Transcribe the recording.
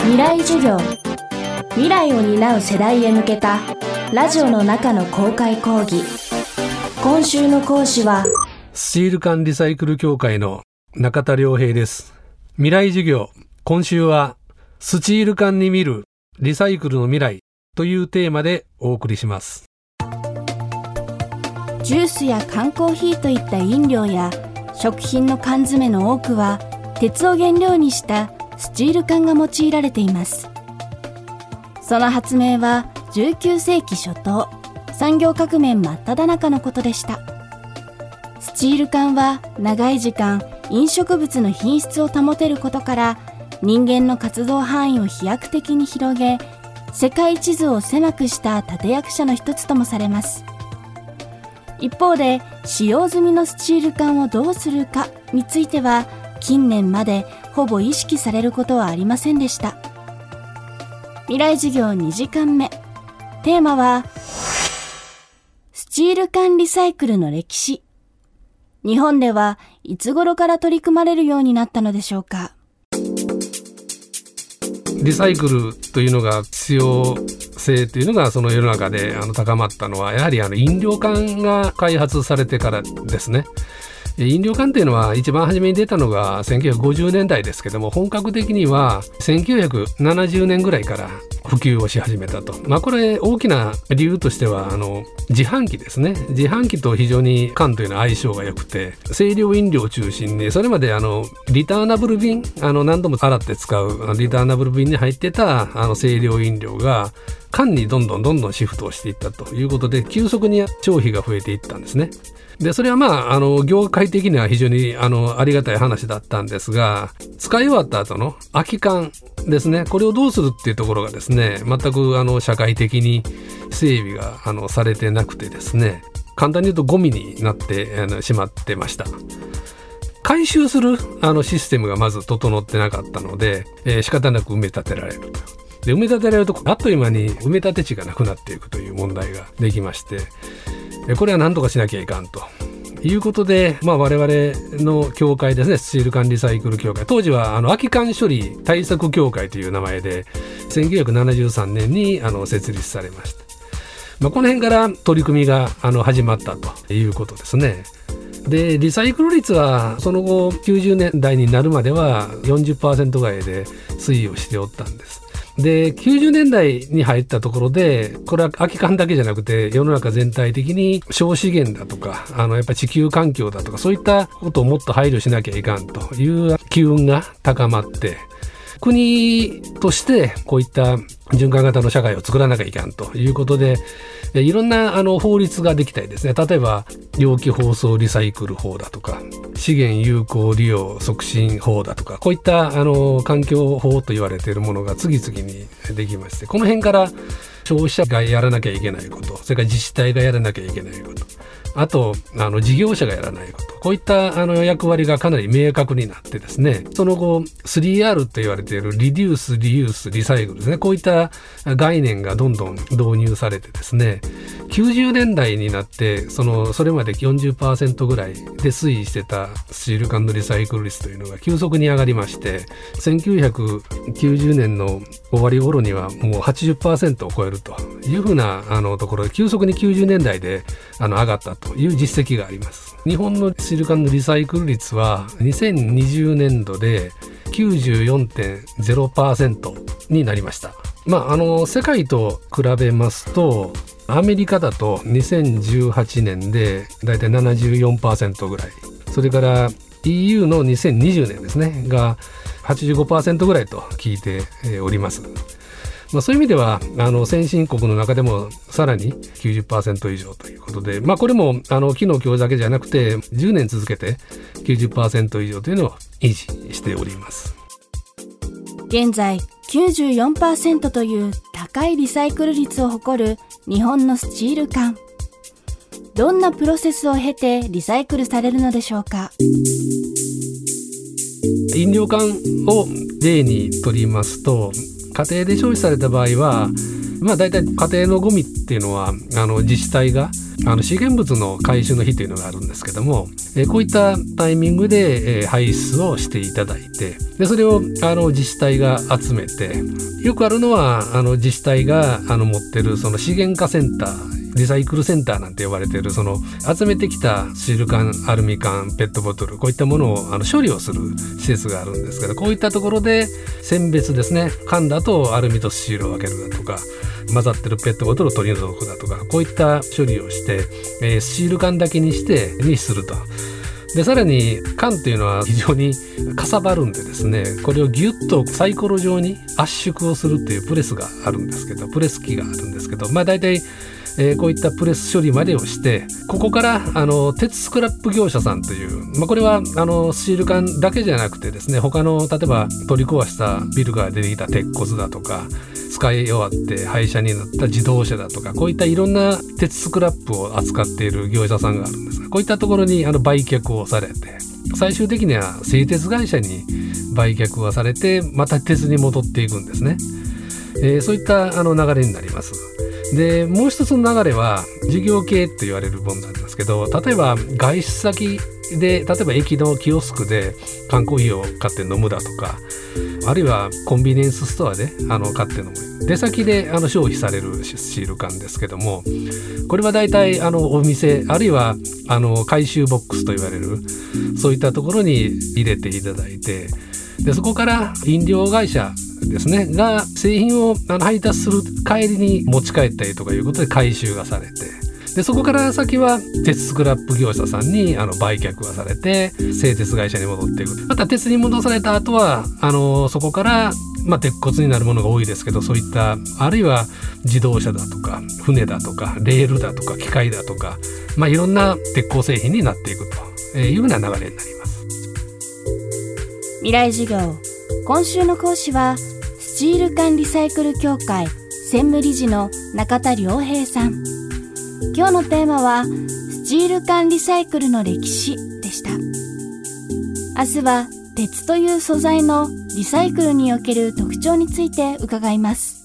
未来授業。未来を担う世代へ向けたラジオの中の公開講義。今週の講師はスチール缶リサイクル協会の中田良平です。未来授業。今週はスチール缶に見るリサイクルの未来。というテーマでお送りします。ジュースや缶コーヒーといった飲料や食品の缶詰の多くは鉄を原料にしたスチール缶が用いられています。その発明は19世紀初頭産業革命真っ只中のことでした。スチール缶は長い時間飲食物の品質を保てることから人間の活動範囲を飛躍的に広げ世界地図を狭くした立役者の一つともされます。一方で使用済みのスチール缶をどうするかについては近年までほぼ意識されることはありませんでした。未来授業2時間目。テーマはスチール缶リサイクルの歴史。日本ではいつ頃から取り組まれるようになったのでしょうか。リサイクルというのが必要性というのがその世の中であの高まったのはやはりあの飲料缶が開発されてからですね。飲料缶っていうのは一番初めに出たのが1950年代ですけども本格的には1970年ぐらいから普及をし始めたと。まあこれ大きな理由としてはあの自販機ですね。自販機と非常に缶というのは相性が良くて清涼飲料を中心にそれまであのリターナブル瓶あの何度も洗って使うリターナブル瓶に入ってたあの清涼飲料が缶にどんどんどんどんシフトをしていったということで急速に消費が増えていったんですね。で、それはまあ、あの、業界的には非常に、あの、ありがたい話だったんですが、使い終わった後の空き缶ですね、これをどうするっていうところがですね、全く、あの、社会的に整備が、あの、されてなくてですね、簡単に言うとゴミになってしまってました。回収するあのシステムがまず整ってなかったので、えー、仕方なく埋め立てられると。で埋め立てられるとあっという間に埋め立て地がなくなっていくという問題ができましてこれは何とかしなきゃいかんと。いうことで、まあ、我々の協会ですねスチール管リサイクル協会。当時はあの空き缶処理対策協会という名前で1973年にあの設立されました、まあ、この辺から取り組みがあの始まったということですね。でリサイクル率はその後90年代になるまでは40%ぐらいで推移をしておったんです。で90年代に入ったところでこれは空き缶だけじゃなくて世の中全体的に小資源だとかあのやっぱり地球環境だとかそういったことをもっと配慮しなきゃいかんという機運が高まって国としてこういった循環型の社会を作らなきゃいかんということでいろんなあの法律ができたりですね。例えば容器包装リサイクル法だとか資源有効利用促進法だとかこういったあの環境法と言われているものが次々にできましてこの辺から消費者がやらなきゃいけないことそれから自治体がやらなきゃいけないことあとあの事業者がやらないこと。こういったあの役割がかなり明確になってですね。その後 3R と言われているリデュースリユースリサイクルですね。こういった概念がどんどん導入されてですね。90年代になってそのそれまで40%ぐらいで推移してたスチール缶のリサイクル率というのが急速に上がりまして1990年の終わり頃にはもう80%を超えるというふうなあのところで急速に90年代であの上がったという実績があります。日本のシルカンのリサイクル率は2020年度で94.0%になりました。まあ、あの世界と比べますとアメリカだと2018年でだいたい74%ぐらいそれから EU の2020年ですねが85%ぐらいと聞いております。まあ、そういう意味ではあの先進国の中でもさらに90%以上ということで、まあ、これもあの昨日今日だけじゃなくて10年続けて90%以上というのを維持しております。現在94%という高いリサイクル率を誇る日本のスチール缶。どんなプロセスを経てリサイクルされるのでしょうか？飲料缶を例にとりますと家庭で消費された場合はまあ大体家庭のゴミっていうのはあの自治体があの資源物の回収の日というのがあるんですけども、えこういったタイミングで、え排出をしていただいてでそれをあの自治体が集めてよくあるのはあの自治体があの持ってるその資源化センターリサイクルセンターなんて呼ばれてるその集めてきたシール缶アルミ缶ペットボトルこういったものをあの処理をする施設があるんですけどこういったところで選別ですね缶だとアルミとシールを分けるだとか混ざってるペットボトルを取り除くだとかこういった処理をして、えー、シール缶だけにしてにすると。でさらに缶っていうのは非常にかさばるんでですねこれをギュッとサイコロ状に圧縮をするっていうプレスがあるんですけどプレス機があるんですけどまあ大体え、こういったプレス処理までをしてここからあの鉄スクラップ業者さんという、まあ、これはあのスチール缶だけじゃなくてですね他の例えば取り壊したビルから出てきた鉄骨だとか使い終わって廃車になった自動車だとかこういったいろんな鉄スクラップを扱っている業者さんがあるんですがこういったところにあの売却をされて最終的には製鉄会社に売却はされてまた鉄に戻っていくんですね。えー、そういったあの流れになります。でもう一つの流れは事業系って言われるものなんですけど例えば外出先で例えば駅のキオスクで缶コーヒーを買って飲むだとかあるいはコンビニエンスストアであの買って飲む。出先であの消費されるシール缶ですけどもこれは大体あのお店あるいはあの回収ボックスと言われるそういったところに入れていただいてでそこから飲料会社ですねが製品を配達する帰りに持ち帰ったりとかいうことで回収がされてでそこから先は鉄スクラップ業者さんにあの売却がされて製鉄会社に戻っていく。また鉄に戻された後はあのそこからまあ、鉄骨になるものが多いですけどそういったあるいは自動車だとか船だとかレールだとか機械だとか、まあ、いろんな鉄鋼製品になっていくというような流れになります。未来授業。今週の講師はスチール缶リサイクル協会専務理事の中田良平さん。今日のテーマはスチール缶リサイクルの歴史でした。明日は鉄という素材のリサイクルにおける特徴について伺います。